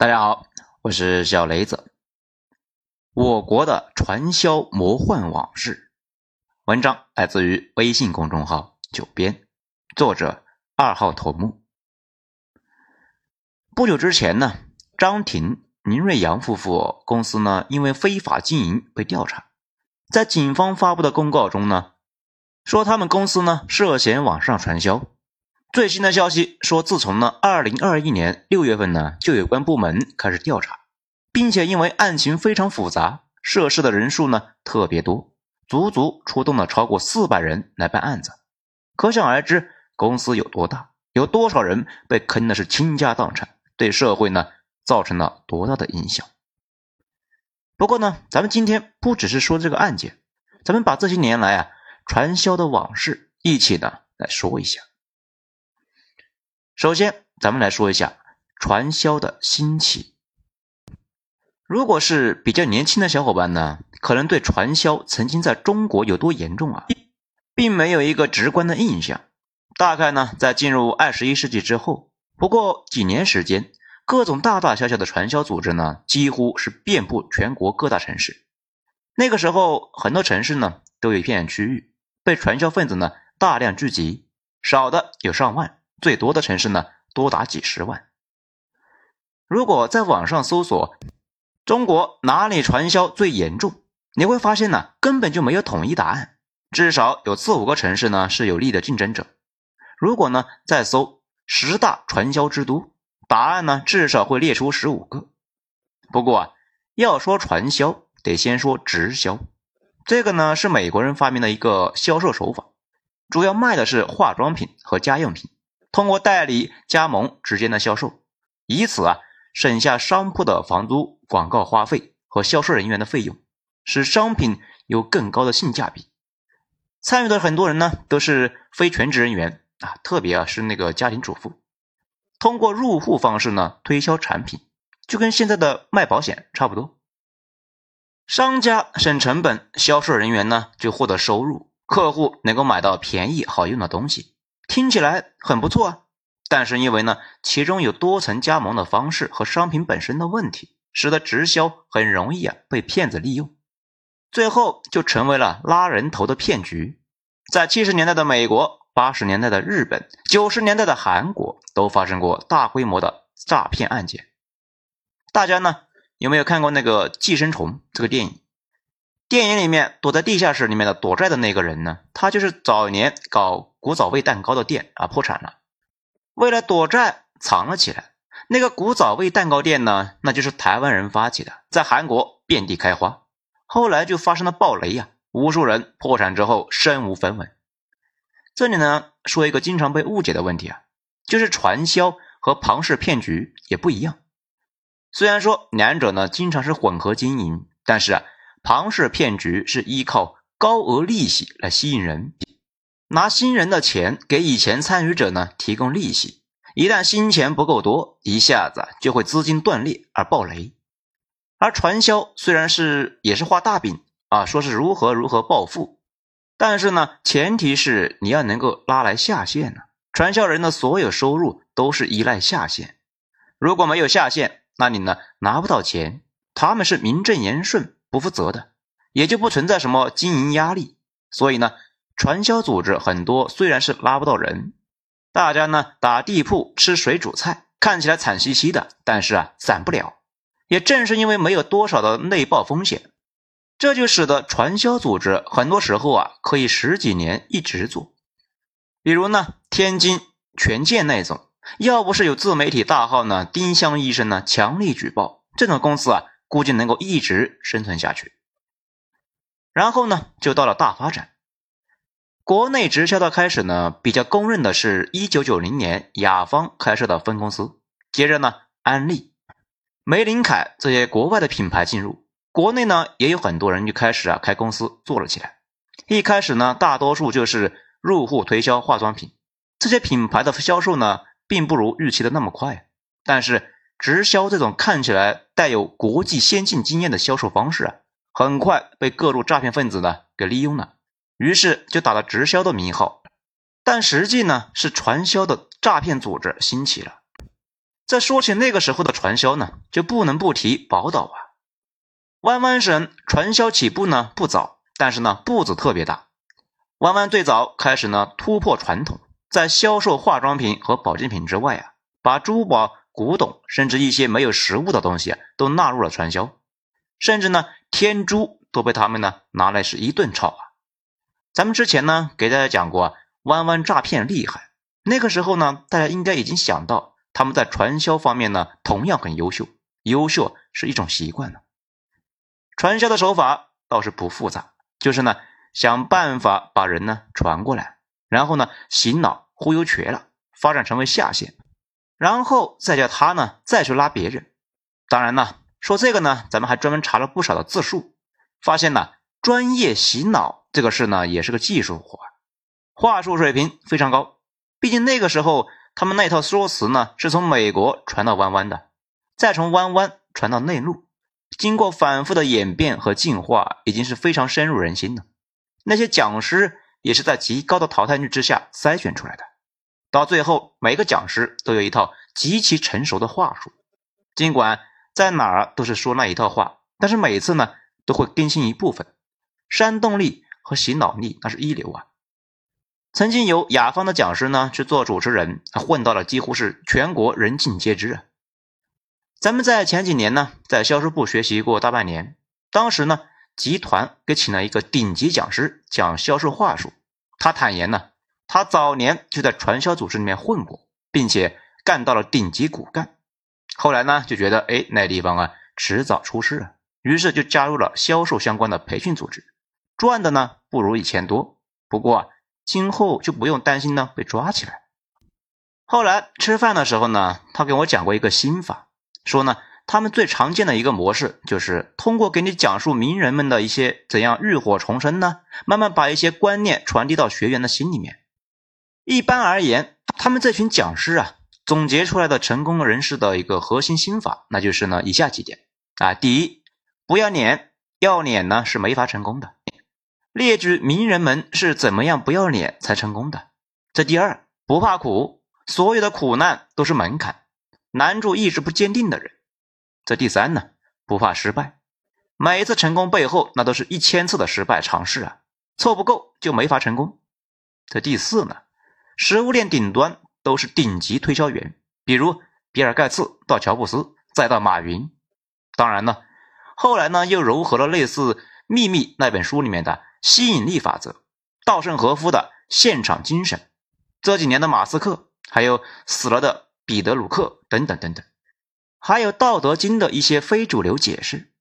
大家好，我是小雷子。我国的传销魔幻往事，文章来自于微信公众号“九编”，作者二号头目。不久之前呢，张婷、宁瑞阳夫妇公司呢，因为非法经营被调查，在警方发布的公告中呢，说他们公司呢涉嫌网上传销。最新的消息说，自从呢，二零二一年六月份呢，就有关部门开始调查，并且因为案情非常复杂，涉事的人数呢特别多，足足出动了超过四百人来办案子。可想而知，公司有多大，有多少人被坑的是倾家荡产，对社会呢造成了多大的影响。不过呢，咱们今天不只是说这个案件，咱们把这些年来啊传销的往事一起呢来说一下。首先，咱们来说一下传销的兴起。如果是比较年轻的小伙伴呢，可能对传销曾经在中国有多严重啊，并没有一个直观的印象。大概呢，在进入二十一世纪之后，不过几年时间，各种大大小小的传销组织呢，几乎是遍布全国各大城市。那个时候，很多城市呢，都有一片区域被传销分子呢大量聚集，少的有上万。最多的城市呢，多达几十万。如果在网上搜索“中国哪里传销最严重”，你会发现呢，根本就没有统一答案，至少有四五个城市呢是有力的竞争者。如果呢再搜“十大传销之都”，答案呢至少会列出十五个。不过啊，要说传销，得先说直销，这个呢是美国人发明的一个销售手法，主要卖的是化妆品和家用品。通过代理加盟之间的销售，以此啊省下商铺的房租、广告花费和销售人员的费用，使商品有更高的性价比。参与的很多人呢都是非全职人员啊，特别啊是那个家庭主妇。通过入户方式呢推销产品，就跟现在的卖保险差不多。商家省成本，销售人员呢就获得收入，客户能够买到便宜好用的东西。听起来很不错啊，但是因为呢，其中有多层加盟的方式和商品本身的问题，使得直销很容易啊被骗子利用，最后就成为了拉人头的骗局。在七十年代的美国、八十年代的日本、九十年代的韩国都发生过大规模的诈骗案件。大家呢有没有看过那个《寄生虫》这个电影？电影里面躲在地下室里面的躲债的那个人呢，他就是早年搞。古早味蛋糕的店啊破产了，为了躲债藏了起来。那个古早味蛋糕店呢，那就是台湾人发起的，在韩国遍地开花。后来就发生了暴雷呀，无数人破产之后身无分文。这里呢说一个经常被误解的问题啊，就是传销和庞氏骗局也不一样。虽然说两者呢经常是混合经营，但是啊，庞氏骗局是依靠高额利息来吸引人。拿新人的钱给以前参与者呢提供利息，一旦新钱不够多，一下子就会资金断裂而爆雷。而传销虽然是也是画大饼啊，说是如何如何暴富，但是呢，前提是你要能够拉来下线呢。传销人的所有收入都是依赖下线，如果没有下线，那你呢拿不到钱。他们是名正言顺、不负责的，也就不存在什么经营压力。所以呢。传销组织很多，虽然是拉不到人，大家呢打地铺吃水煮菜，看起来惨兮兮的，但是啊散不了。也正是因为没有多少的内爆风险，这就使得传销组织很多时候啊可以十几年一直做。比如呢天津权健那种，要不是有自媒体大号呢丁香医生呢强力举报，这种公司啊估计能够一直生存下去。然后呢就到了大发展。国内直销的开始呢，比较公认的是一九九零年雅芳开设的分公司，接着呢，安利、玫琳凯这些国外的品牌进入国内呢，也有很多人就开始啊开公司做了起来。一开始呢，大多数就是入户推销化妆品，这些品牌的销售呢，并不如预期的那么快。但是直销这种看起来带有国际先进经验的销售方式啊，很快被各路诈骗分子呢给利用了。于是就打了直销的名号，但实际呢是传销的诈骗组织兴起了。再说起那个时候的传销呢，就不能不提宝岛啊。湾湾省传销起步呢不早，但是呢步子特别大。弯弯最早开始呢突破传统，在销售化妆品和保健品之外啊，把珠宝、古董，甚至一些没有实物的东西啊都纳入了传销，甚至呢天珠都被他们呢拿来是一顿炒啊。咱们之前呢给大家讲过，弯弯诈骗厉害，那个时候呢大家应该已经想到他们在传销方面呢同样很优秀，优秀是一种习惯了。传销的手法倒是不复杂，就是呢想办法把人呢传过来，然后呢洗脑忽悠瘸了，发展成为下线，然后再叫他呢再去拉别人。当然呢说这个呢，咱们还专门查了不少的字数，发现呢专业洗脑这个事呢也是个技术活，话术水平非常高。毕竟那个时候他们那套说辞呢是从美国传到弯弯的，再从弯弯传到内陆。经过反复的演变和进化，已经是非常深入人心了。那些讲师也是在极高的淘汰率之下筛选出来的。到最后，每个讲师都有一套极其成熟的话术。尽管在哪儿都是说那一套话，但是每次呢都会更新一部分，煽动力和洗脑力那是一流啊。曾经有雅芳的讲师呢去做主持人，混到了几乎是全国人尽皆知啊。咱们在前几年呢，在销售部学习过大半年。当时呢，集团给请了一个顶级讲师讲销售话术。他坦言呢，他早年就在传销组织里面混过，并且干到了顶级骨干。后来呢，就觉得哎，那地方啊，迟早出事啊，于是就加入了销售相关的培训组织，赚的呢不如以前多。不过啊今后就不用担心呢被抓起来。后来吃饭的时候呢，他给我讲过一个心法。说呢，他们最常见的一个模式就是通过给你讲述名人们的一些怎样浴火重生呢，慢慢把一些观念传递到学员的心里面。一般而言，他们这群讲师啊，总结出来的成功人士的一个核心心法，那就是呢以下几点啊：第一，不要脸，要脸呢是没法成功的。列举名人们是怎么样不要脸才成功的。这第二，不怕苦，所有的苦难都是门槛。难住意志不坚定的人。这第三呢，不怕失败，每一次成功背后那都是一千次的失败尝试啊，凑不够就没法成功。这第四呢，食物链顶端都是顶级推销员，比如比尔盖茨到乔布斯再到马云。当然呢，后来呢又糅合了类似《秘密》那本书里面的吸引力法则，稻盛和夫的现场精神，这几年的马斯克，还有死了的。彼得鲁克等等等等，还有《道德经》的一些非主流解释。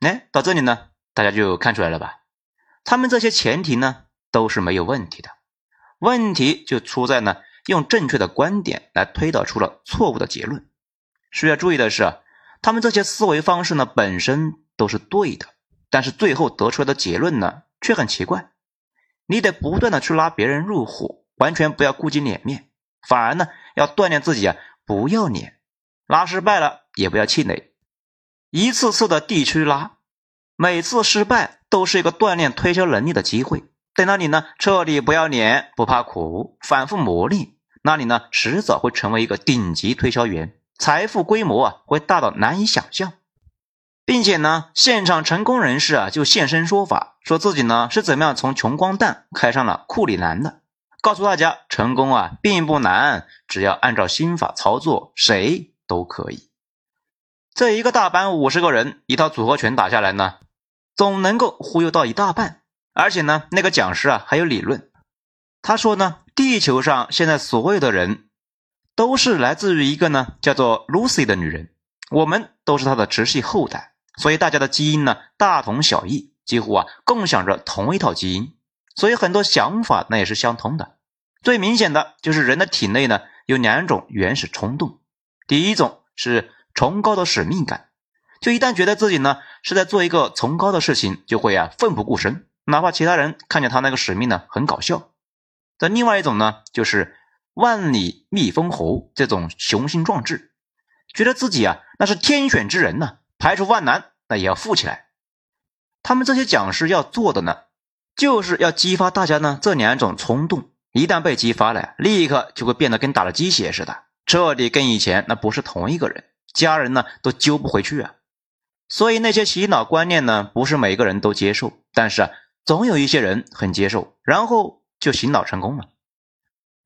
哎，到这里呢，大家就看出来了吧？他们这些前提呢都是没有问题的，问题就出在呢用正确的观点来推导出了错误的结论。需要注意的是，他们这些思维方式呢本身都是对的，但是最后得出来的结论呢却很奇怪。你得不断的去拉别人入伙，完全不要顾及脸面，反而呢要锻炼自己啊。不要脸，拉失败了也不要气馁，一次次的地区拉，每次失败都是一个锻炼推销能力的机会。等到你呢彻底不要脸，不怕苦，反复磨砺，那你呢迟早会成为一个顶级推销员，财富规模啊会大到难以想象，并且呢现场成功人士啊就现身说法，说自己呢是怎么样从穷光蛋开上了库里南的。告诉大家，成功啊并不难，只要按照心法操作，谁都可以。这一个大班五十个人，一套组合拳打下来呢，总能够忽悠到一大半。而且呢，那个讲师啊还有理论。他说呢，地球上现在所有的人都是来自于一个呢叫做 Lucy 的女人，我们都是她的直系后代，所以大家的基因呢大同小异，几乎啊共享着同一套基因，所以很多想法那也是相通的。最明显的就是人的体内呢有两种原始冲动，第一种是崇高的使命感，就一旦觉得自己呢是在做一个崇高的事情，就会啊奋不顾身，哪怕其他人看见他那个使命呢很搞笑。但另外一种呢就是万里觅封侯这种雄心壮志，觉得自己啊那是天选之人呢，排除万难那也要富起来。他们这些讲师要做的呢，就是要激发大家呢这两种冲动。一旦被激发了，立刻就会变得跟打了鸡血似的，彻底跟以前那不是同一个人，家人呢都揪不回去啊。所以那些洗脑观念呢，不是每个人都接受，但是啊，总有一些人很接受，然后就洗脑成功了。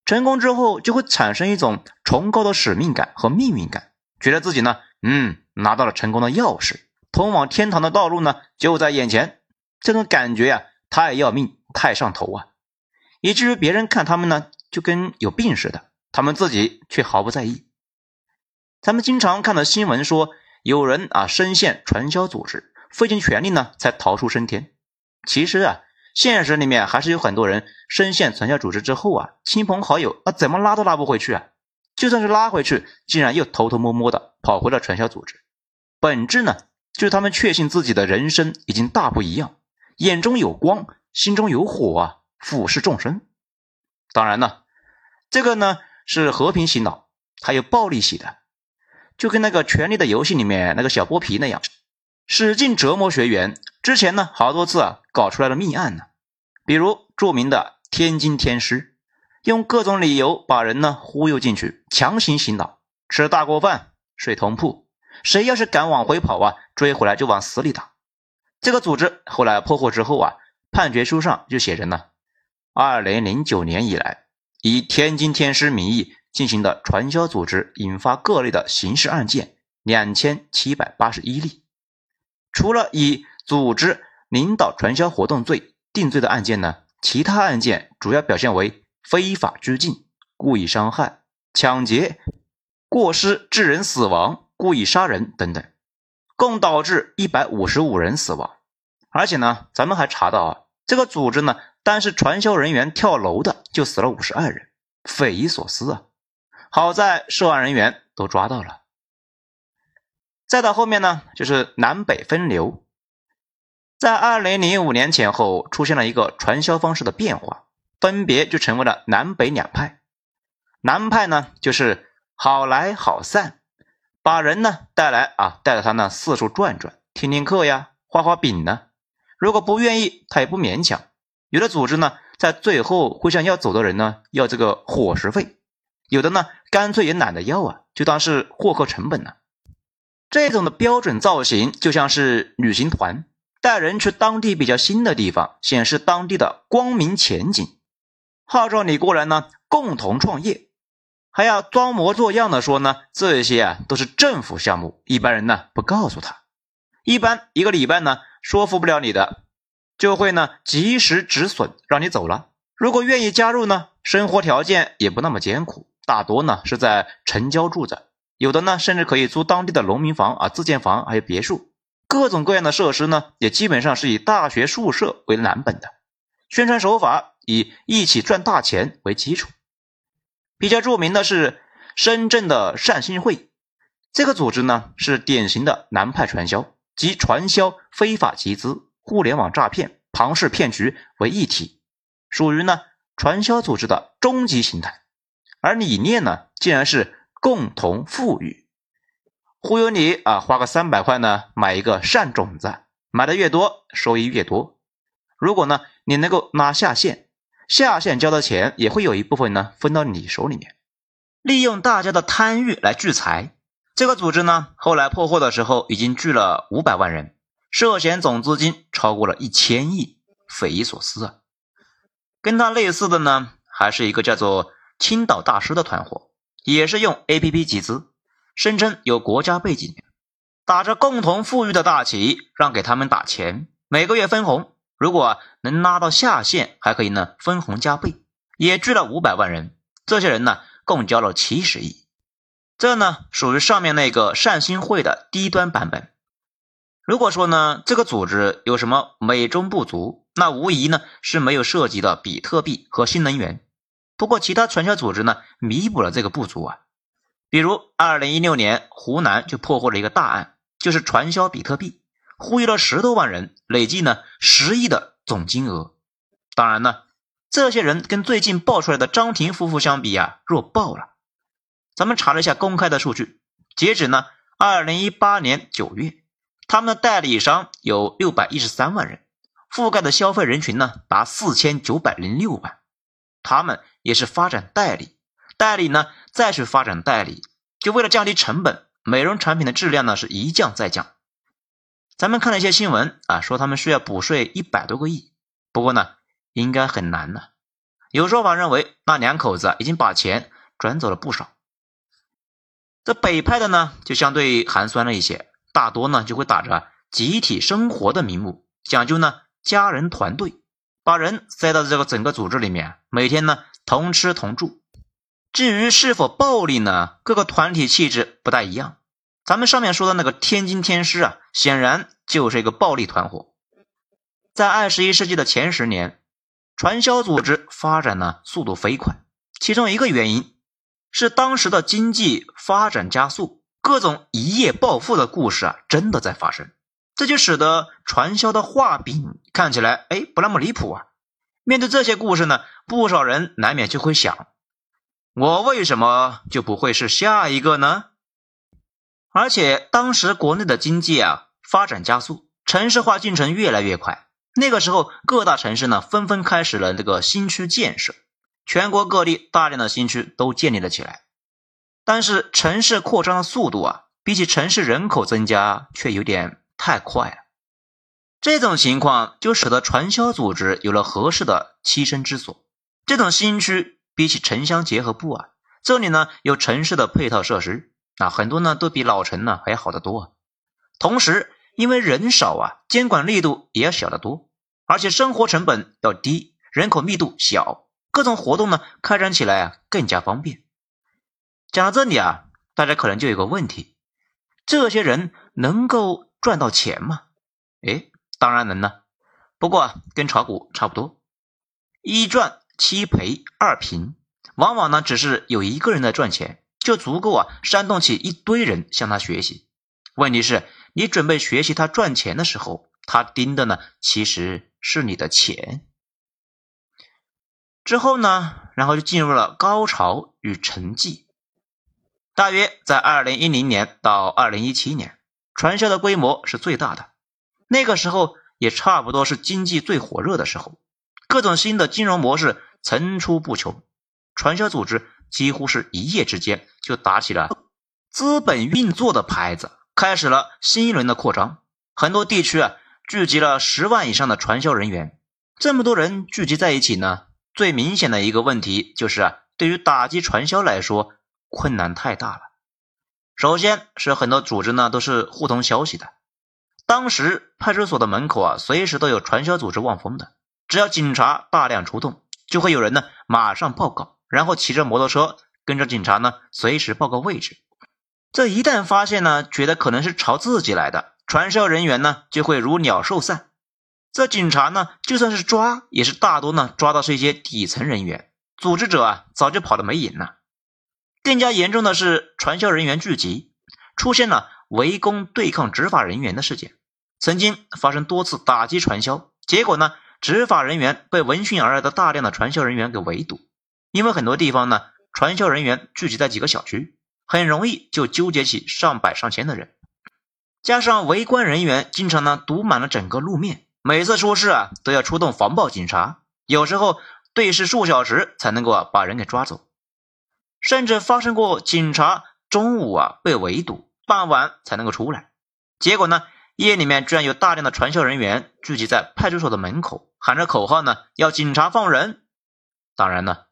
成功之后，就会产生一种崇高的使命感和命运感，觉得自己呢，嗯，拿到了成功的钥匙，通往天堂的道路呢就在眼前。这种感觉呀，太要命，太上头啊，以至于别人看他们呢，就跟有病似的，他们自己却毫不在意。咱们经常看到新闻说。有人啊，深陷传销组织，费尽全力呢才逃出升天。其实啊，现实里面还是有很多人深陷传销组织之后啊，亲朋好友啊怎么拉都拉不回去啊。就算是拉回去，竟然又偷偷摸摸的跑回了传销组织。本质呢，就是他们确信自己的人生已经大不一样，眼中有光，心中有火啊，俯视众生。当然呢，这个呢是和平洗脑，还有暴力洗的。就跟那个《权力的游戏》里面那个小剥皮那样，使劲折磨学员。之前呢，好多次啊，搞出来了命案呢。比如著名的天津天师，用各种理由把人呢忽悠进去，强行洗脑，吃大锅饭，睡同铺。谁要是敢往回跑啊，追回来就往死里打。这个组织后来破获之后啊，判决书上就写着呢：二零零九年以来，以天津天师名义。进行的传销组织引发各类的刑事案件两千七百八十一例，除了以组织领导传销活动罪定罪的案件呢，其他案件主要表现为非法拘禁、故意伤害、抢劫、过失致人死亡、故意杀人等等，共导致一百五十五人死亡。而且呢，咱们还查到啊，这个组织呢，单是传销人员跳楼的就死了五十二人，匪夷所思啊！好在涉案人员都抓到了。再到后面呢，就是南北分流。在二零零五年前后，出现了一个传销方式的变化，分别就成为了南北两派。南派呢，就是好来好散，把人呢带来啊，带着他呢四处转转，听听课呀，画画饼呢。如果不愿意，他也不勉强。有的组织呢，在最后会向要走的人呢要这个伙食费。有的呢，干脆也懒得要啊，就当是获客成本了。这种的标准造型就像是旅行团带人去当地比较新的地方，显示当地的光明前景，号召你过来呢，共同创业，还要装模作样的说呢，这些啊都是政府项目，一般人呢不告诉他。一般一个礼拜呢，说服不了你的，就会呢及时止损，让你走了。如果愿意加入呢，生活条件也不那么艰苦。大多呢是在城郊住着，有的呢甚至可以租当地的农民房啊、自建房，还有别墅，各种各样的设施呢，也基本上是以大学宿舍为蓝本的。宣传手法以一起赚大钱为基础。比较著名的是深圳的善心会，这个组织呢是典型的南派传销，集传销、非法集资、互联网诈骗、庞氏骗局为一体，属于呢传销组织的终极形态。而理念呢，竟然是共同富裕，忽悠你啊，花个三百块呢，买一个善种子，买的越多，收益越多。如果呢，你能够拉下线，下线交的钱也会有一部分呢分到你手里面，利用大家的贪欲来聚财。这个组织呢，后来破获的时候已经聚了五百万人，涉嫌总资金超过了一千亿，匪夷所思啊。跟他类似的呢，还是一个叫做。青岛大师的团伙也是用 A P P 集资，声称有国家背景，打着共同富裕的大旗，让给他们打钱，每个月分红。如果能拉到下线，还可以呢分红加倍。也聚了五百万人，这些人呢共交了七十亿。这呢属于上面那个善心会的低端版本。如果说呢这个组织有什么美中不足，那无疑呢是没有涉及的比特币和新能源。不过，其他传销组织呢，弥补了这个不足啊。比如，二零一六年，湖南就破获了一个大案，就是传销比特币，忽悠了十多万人，累计呢十亿的总金额。当然呢，这些人跟最近爆出来的张婷夫妇相比啊，弱爆了。咱们查了一下公开的数据，截止呢二零一八年九月，他们的代理商有六百一十三万人，覆盖的消费人群呢达四千九百零六万。他们也是发展代理，代理呢再去发展代理，就为了降低成本，美容产品的质量呢是一降再降。咱们看了一些新闻啊，说他们需要补税一百多个亿，不过呢，应该很难呢。有说法认为，那两口子已经把钱转走了不少。这北派的呢，就相对寒酸了一些，大多呢就会打着集体生活的名目，讲究呢家人团队，把人塞到这个整个组织里面，每天呢同吃同住。至于是否暴力呢，各个团体气质不大一样。咱们上面说的那个天津天师啊，显然就是一个暴力团伙。在二十一世纪的前十年，传销组织发展呢速度飞快，其中一个原因。是当时的经济发展加速，各种一夜暴富的故事啊，真的在发生。这就使得传销的画饼看起来哎不那么离谱啊。面对这些故事呢，不少人难免就会想：我为什么就不会是下一个呢？而且当时国内的经济啊发展加速，城市化进程越来越快。那个时候各大城市呢纷纷开始了这个新区建设。全国各地大量的新区都建立了起来，但是城市扩张的速度啊，比起城市人口增加却有点太快了。这种情况就使得传销组织有了合适的栖身之所。这种新区比起城乡结合部啊，这里呢有城市的配套设施啊，很多呢都比老城呢还要好得多。同时，因为人少啊，监管力度也要小得多，而且生活成本要低，人口密度小。各种活动呢，开展起来啊更加方便。讲到这里啊，大家可能就有个问题：这些人能够赚到钱吗？哎，当然能呢。不过啊，跟炒股差不多，一赚七赔二平，往往呢只是有一个人在赚钱，就足够啊煽动起一堆人向他学习。问题是，你准备学习他赚钱的时候，他盯的呢其实是你的钱。之后呢，然后就进入了高潮与沉寂。大约在二零一零年到二零一七年，传销的规模是最大的。那个时候也差不多是经济最火热的时候，各种新的金融模式层出不穷，传销组织几乎是一夜之间就打起了资本运作的牌子，开始了新一轮的扩张。很多地区啊，聚集了十万以上的传销人员。这么多人聚集在一起呢？最明显的一个问题就是啊，对于打击传销来说，困难太大了。首先是很多组织呢都是互通消息的，当时派出所的门口啊，随时都有传销组织望风的。只要警察大量出动，就会有人呢马上报告，然后骑着摩托车跟着警察呢随时报告位置。这一旦发现呢，觉得可能是朝自己来的传销人员呢，就会如鸟兽散。这警察呢，就算是抓，也是大多呢抓到是一些底层人员，组织者啊早就跑得没影了。更加严重的是，传销人员聚集，出现了围攻对抗执法人员的事件。曾经发生多次打击传销，结果呢，执法人员被闻讯而来的大量的传销人员给围堵。因为很多地方呢，传销人员聚集在几个小区，很容易就纠结起上百上千的人，加上围观人员经常呢堵满了整个路面。每次出事啊，都要出动防暴警察，有时候对视数小时才能够啊把人给抓走，甚至发生过警察中午啊被围堵，傍晚才能够出来。结果呢，夜里面居然有大量的传销人员聚集在派出所的门口，喊着口号呢，要警察放人。当然呢，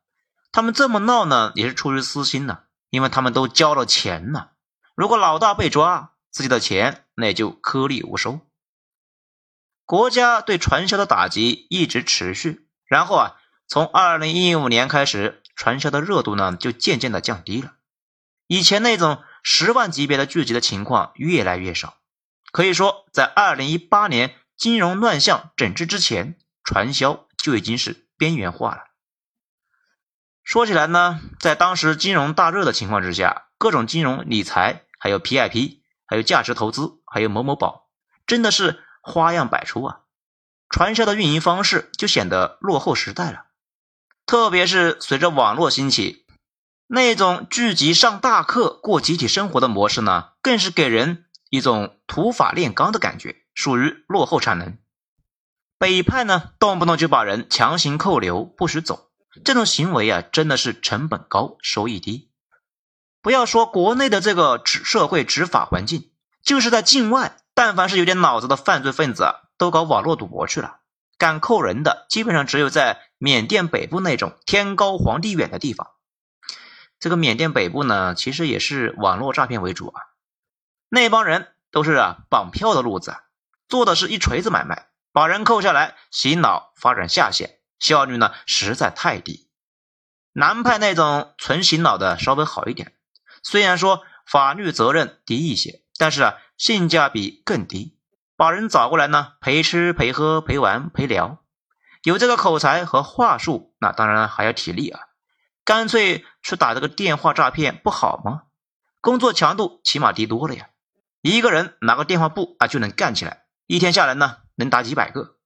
他们这么闹呢，也是出于私心呢，因为他们都交了钱呢。如果老大被抓，自己的钱那也就颗粒无收。国家对传销的打击一直持续，然后啊，从二零一五年开始，传销的热度呢就渐渐的降低了。以前那种十万级别的聚集的情况越来越少，可以说，在二零一八年金融乱象整治之前，传销就已经是边缘化了。说起来呢，在当时金融大热的情况之下，各种金融理财，还有 PIP，还有价值投资，还有某某宝，真的是。花样百出啊，传销的运营方式就显得落后时代了。特别是随着网络兴起，那种聚集上大课、过集体生活的模式呢，更是给人一种土法炼钢的感觉，属于落后产能。北派呢，动不动就把人强行扣留，不许走，这种行为啊，真的是成本高，收益低。不要说国内的这个执社会执法环境，就是在境外，但凡是有点脑子的犯罪分子，都搞网络赌博去了。敢扣人的，基本上只有在缅甸北部那种天高皇帝远的地方。这个缅甸北部呢，其实也是网络诈骗为主啊。那帮人都是啊绑票的路子，做的是一锤子买卖，把人扣下来洗脑，发展下线，效率呢实在太低。南派那种纯洗脑的稍微好一点，虽然说法律责任低一些，但是啊性价比更低。把人找过来呢，陪吃陪喝陪玩陪聊，有这个口才和话术，那当然还要体力啊。干脆去打这个电话诈骗不好吗？工作强度起码低多了呀。一个人拿个电话簿啊就能干起来，一天下来呢能打几百个，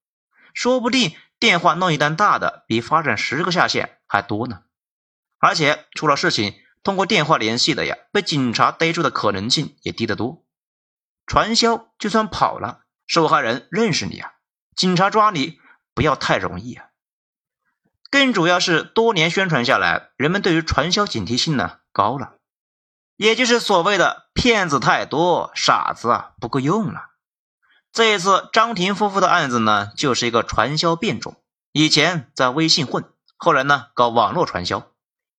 说不定电话弄一单大的比发展十个下线还多呢。而且出了事情，通过电话联系的呀，被警察逮住的可能性也低得多。传销就算跑了。受害人认识你啊，警察抓你不要太容易啊。更主要是多年宣传下来，人们对于传销警惕性呢高了，也就是所谓的骗子太多，傻子啊不够用了。这一次张婷夫妇的案子呢，就是一个传销变种。以前在微信混，后来呢搞网络传销，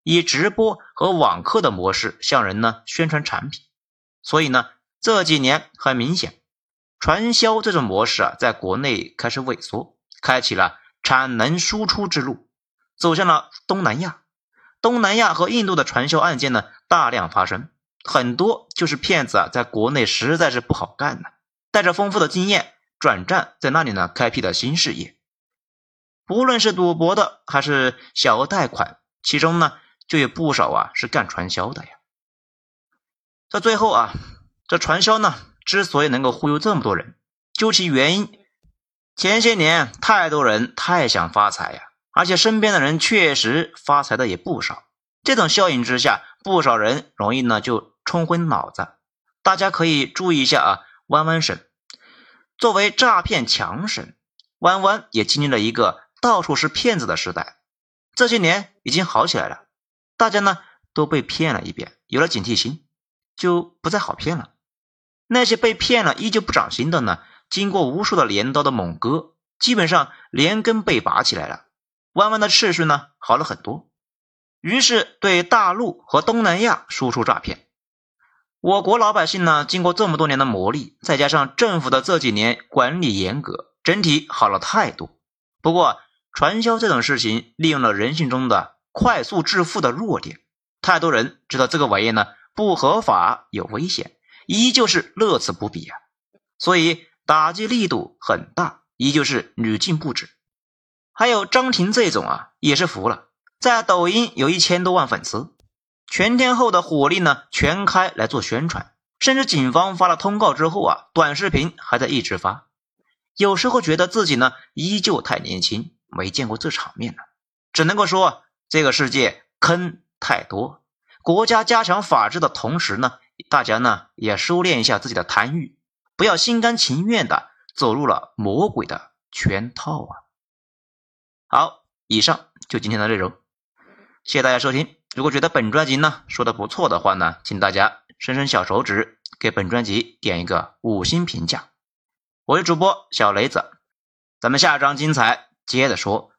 以直播和网课的模式向人呢宣传产品。所以呢这几年很明显。传销这种模式啊，在国内开始萎缩，开启了产能输出之路，走向了东南亚。东南亚和印度的传销案件呢，大量发生，很多就是骗子啊，在国内实在是不好干呢，带着丰富的经验转战在那里呢，开辟了新事业。不论是赌博的，还是小额贷款，其中呢，就有不少啊是干传销的呀。在最后啊，这传销呢。之所以能够忽悠这么多人，究其原因，前些年太多人太想发财呀，而且身边的人确实发财的也不少。这种效应之下，不少人容易呢就冲昏脑子。大家可以注意一下啊，弯弯省作为诈骗强省，弯弯也经历了一个到处是骗子的时代。这些年已经好起来了，大家呢都被骗了一遍，有了警惕心，就不再好骗了。那些被骗了依旧不长心的呢？经过无数的镰刀的猛割，基本上连根被拔起来了。弯弯的秩序呢好了很多，于是对大陆和东南亚输出诈骗。我国老百姓呢，经过这么多年的磨砺，再加上政府的这几年管理严格，整体好了太多。不过传销这种事情，利用了人性中的快速致富的弱点，太多人知道这个玩意呢不合法，有危险。依旧是乐此不彼啊，所以打击力度很大，依旧是屡禁不止。还有张婷这种啊，也是服了，在抖音有一千多万粉丝，全天候的火力呢全开来做宣传，甚至警方发了通告之后啊，短视频还在一直发。有时候觉得自己呢依旧太年轻，没见过这场面呢，只能够说这个世界坑太多，国家加强法治的同时呢。大家呢也收敛一下自己的贪欲，不要心甘情愿的走入了魔鬼的圈套啊！好，以上就今天的内容，谢谢大家收听。如果觉得本专辑呢说的不错的话呢，请大家伸伸小手指给本专辑点一个五星评价。我是主播小雷子，咱们下章精彩接着说。